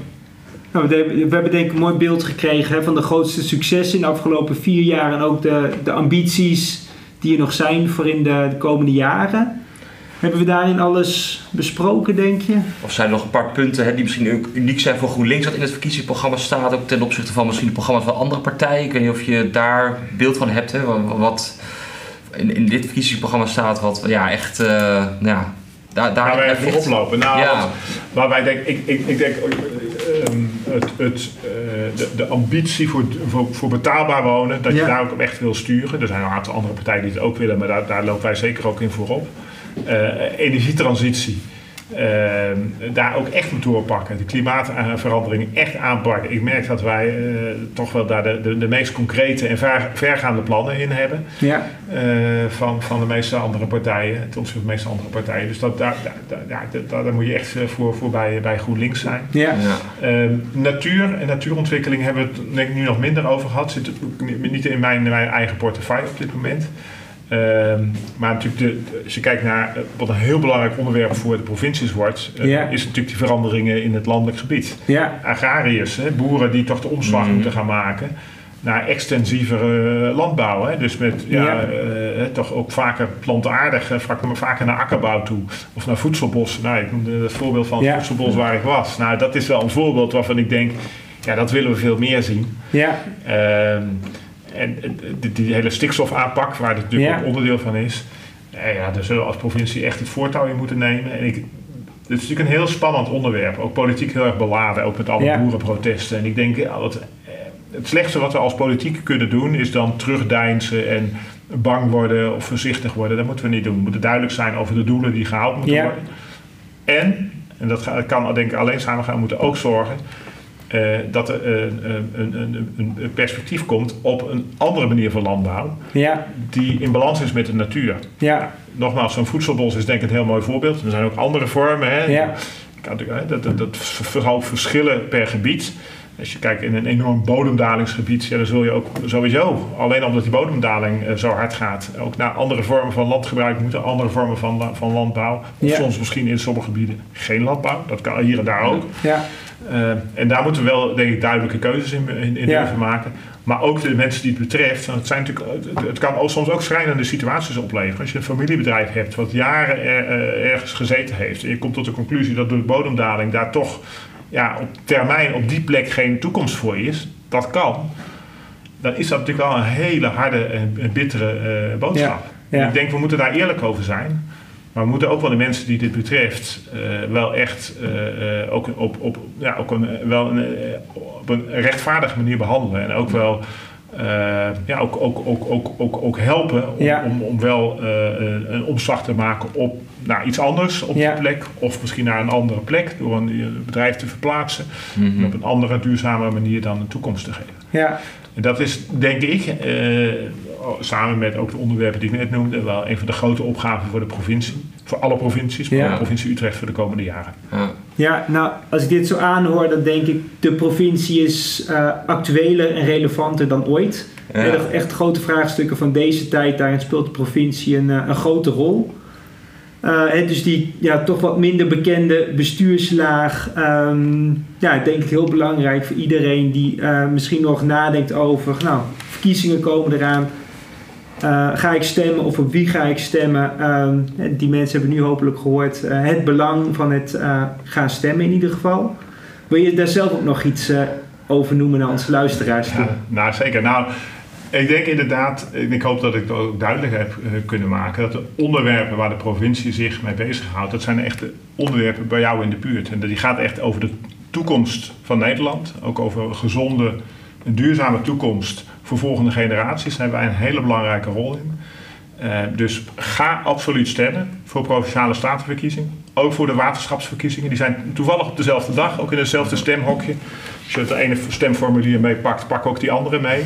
Nou, we, hebben denk ik een mooi beeld gekregen hè, van de grootste successen in de afgelopen vier jaar en ook de, de ambities die er nog zijn voor in de, de, komende jaren. Hebben we daarin alles besproken, denk je? Of zijn er nog een paar punten hè, die misschien uniek zijn voor GroenLinks, wat in het verkiezingsprogramma staat, ook ten opzichte van misschien de programma's van andere partijen? Ik weet niet of je daar beeld van hebt, hè, wat in, in dit verkiezingsprogramma staat, wat ja, echt uh, nou ja, daar, daar waar wij voorop lopen. Nou, ja. waar wij denk, ik, ik, ik denk het, het, eh, de, de, ambitie voor, voor, voor, betaalbaar wonen, dat je daar ook op echt wil sturen. Er zijn een aantal andere partijen die het ook willen, maar daar, daar lopen wij zeker ook in voorop. Uh, energietransitie. Ehm, daar ook echt moeten doorpakken. De klimaatverandering echt aanpakken. Ik merk dat wij uh, toch wel daar de, de, de, meest concrete en ver, vergaande plannen in hebben. Ja. Uh, van, van de meeste andere partijen. Ten opzichte van de meeste andere partijen. Dus dat, daar, daar, daar, daar, daar moet je echt voor, voor bij, bij GroenLinks zijn. Ja. ja. Uh, natuur en natuurontwikkeling hebben we het denk ik nu nog minder over gehad. Zit niet in mijn, mijn eigen portefeuille op dit moment. Ehm, maar natuurlijk, de, als je kijkt naar eh, wat een heel belangrijk onderwerp voor de provincies wordt, uh, is natuurlijk die veranderingen in het landelijk gebied. Ja. Agrariërs, hè, boeren die toch de omslag mhm. moeten gaan maken naar extensievere eh, landbouw. Hè? Dus met ja, toch ook vaker plantaardig, vaker naar akkerbouw toe of naar voedselbos. Nou, ik noemde het voorbeeld van het voedselbos waar ik was. Nou, dat is wel een voorbeeld waarvan ik denk, ja, dat willen we veel meer zien. Ja. Ehm, en die, die, hele stikstofaanpak, waar dit natuurlijk ook onderdeel van is, eh, ja, daar zullen we als provincie echt het voortouw in moeten nemen. En ik, het is natuurlijk een heel spannend onderwerp, ook politiek heel erg beladen, ook met alle boerenprotesten. En ik denk, ja, het, eh, het slechtste wat we als politiek kunnen doen, is dan terugdeinzen en bang worden of voorzichtig worden. Dat moeten we niet doen. We moeten duidelijk zijn over de doelen die gehaald moeten worden. En, en dat kan denk ik alleen samen gaan, we moeten ook zorgen uh, dat er uh, een, een, een, perspectief komt op een andere manier van landbouw. Ja. Die in balans is met de natuur. Ja. Nogmaals, zo'n voedselbos is denk ik een heel mooi voorbeeld. Er zijn ook andere vormen. Hè. Ja. Dat, dat, dat vooral verschillen per gebied. Als je kijkt in een enorm bodemdalingsgebied, ja, dan zul je ook sowieso, alleen omdat die bodemdaling uh, zo hard gaat, ook naar andere vormen van landgebruik moeten, andere vormen van, van landbouw. Of soms misschien in sommige gebieden geen landbouw. Dat kan hier en daar ook. Ja. Uh, en daar moeten we wel, denk ik, duidelijke keuzes in, in, in durven maken. Maar ook de mensen die het betreft. Het, zijn natuurlijk, het kan ook, soms ook schrijnende situaties opleveren. Als je een familiebedrijf hebt wat jaren er, uh, ergens gezeten heeft. En je komt tot de conclusie dat door de bodemdaling daar toch ja, op termijn op die plek geen toekomst voor is. Dat kan. Dan is dat natuurlijk wel een hele harde en bittere uh, boodschap. Ja. Ik denk we moeten daar eerlijk over zijn. Maar we moeten ook wel de mensen die dit betreft uh, wel echt uh, ook op, op, ja, ook een, wel een, op een rechtvaardige manier behandelen. En ook wel ja, ook, ook, ook, ook, ook, ook helpen om, Ja. om, om wel eh, een, omslag te maken op naar iets anders op Ja. die plek. Of misschien naar een andere plek door een eh, bedrijf te verplaatsen. En Mhm. op een andere duurzame manier dan een toekomst te geven. Ja, En dat is denk ik, eh, samen met ook de onderwerpen die ik net noemde, wel een van de grote opgaven voor de provincie. Voor alle provincies, maar Ja. ook de provincie Utrecht voor de komende jaren. Ja. ja, nou, als ik dit zo aanhoor, dan denk ik... de provincie is eh, actueler en relevanter dan ooit. Ja. Echt, echt grote vraagstukken van deze tijd, daarin speelt de provincie een, eh, een grote rol. Eh, hè, dus die ja, toch wat minder bekende bestuurslaag. ehm, ja, ik denk het heel belangrijk voor iedereen die eh, misschien nog nadenkt over, nou, verkiezingen komen eraan. Eh, ga ik stemmen of op wie ga ik stemmen? Ehm, die mensen hebben nu hopelijk gehoord eh, het belang van het eh, gaan stemmen in ieder geval. Wil je daar zelf ook nog iets over noemen naar onze luisteraars? Ja, nou, zeker. Nou, ik denk inderdaad, ik hoop dat ik het ook duidelijk heb kunnen maken, dat de onderwerpen waar de provincie zich mee bezighoudt, dat zijn echte onderwerpen bij jou in de buurt. En die gaat echt over de toekomst van Nederland, ook over een gezonde, duurzame toekomst voor volgende generaties. Daar hebben wij een hele belangrijke rol in. Eh, dus ga absoluut stemmen voor provinciale statenverkiezingen. Ook voor de waterschapsverkiezingen. Die zijn toevallig op dezelfde dag, ook in hetzelfde stemhokje. Als je het ene stemformulier meepakt, pak ook die andere mee.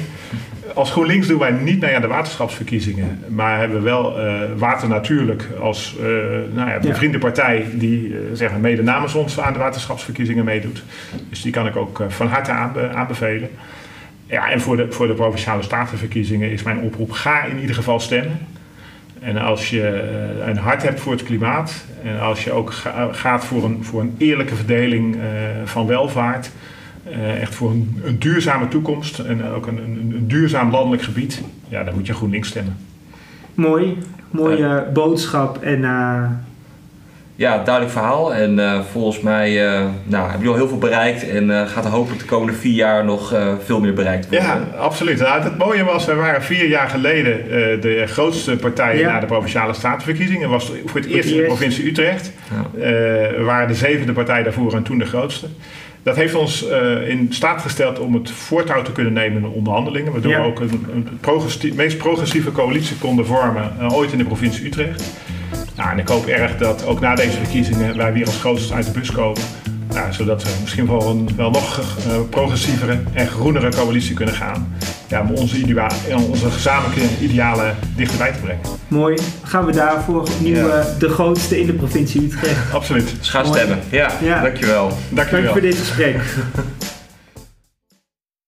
Als GroenLinks doen wij niet mee aan de waterschapsverkiezingen. Maar hebben wel eh, Water Natuurlijk als eh nou ja, bevriende partij die zeg maar mede namens ons aan de waterschapsverkiezingen meedoet. Dus die kan ik ook van harte aanbe- aanbevelen. Ja, en voor de, voor de provinciale statenverkiezingen is mijn oproep: ga in ieder geval stemmen. En als je eh, een hart hebt voor het klimaat en als je ook ga- gaat voor een, voor een eerlijke verdeling eh, van welvaart, eh, echt voor een, een duurzame toekomst en ook een, een, een duurzaam landelijk gebied, ja, dan moet je GroenLinks stemmen. Mooi, mooie boodschap en Ja, duidelijk verhaal. En eh, volgens mij eh, nou, heb je al heel veel bereikt. En eh, gaat er hopelijk de komende vier jaar nog eh, veel meer bereikt worden. Ja, absoluut. Nou, het mooie was, we waren vier jaar geleden eh, de grootste partij Ja. na de provinciale statenverkiezingen. was voor het eerst in de provincie Utrecht. Ja. Eh, we waren de zevende partij daarvoor en toen de grootste. Dat heeft ons eh, in staat gesteld om het voortouw te kunnen nemen in de onderhandelingen. Waardoor Ja. we ook een, een progressie- meest progressieve coalitie konden vormen ooit in de provincie Utrecht. Nou, en ik hoop erg dat ook na deze verkiezingen wij weer als grootste uit de bus komen. Nou, zodat we misschien wel een wel nog eh, progressievere en groenere coalitie kunnen gaan. Ja, om onze, idea- onze gezamenlijke idealen dichterbij te brengen. mooi. Gaan we daarvoor opnieuw Ja. eh, de grootste in de provincie Utrecht. Absoluut. Dus ga stemmen. Ja, Ja. dankjewel. Dank je Dankjewel. voor dit gesprek.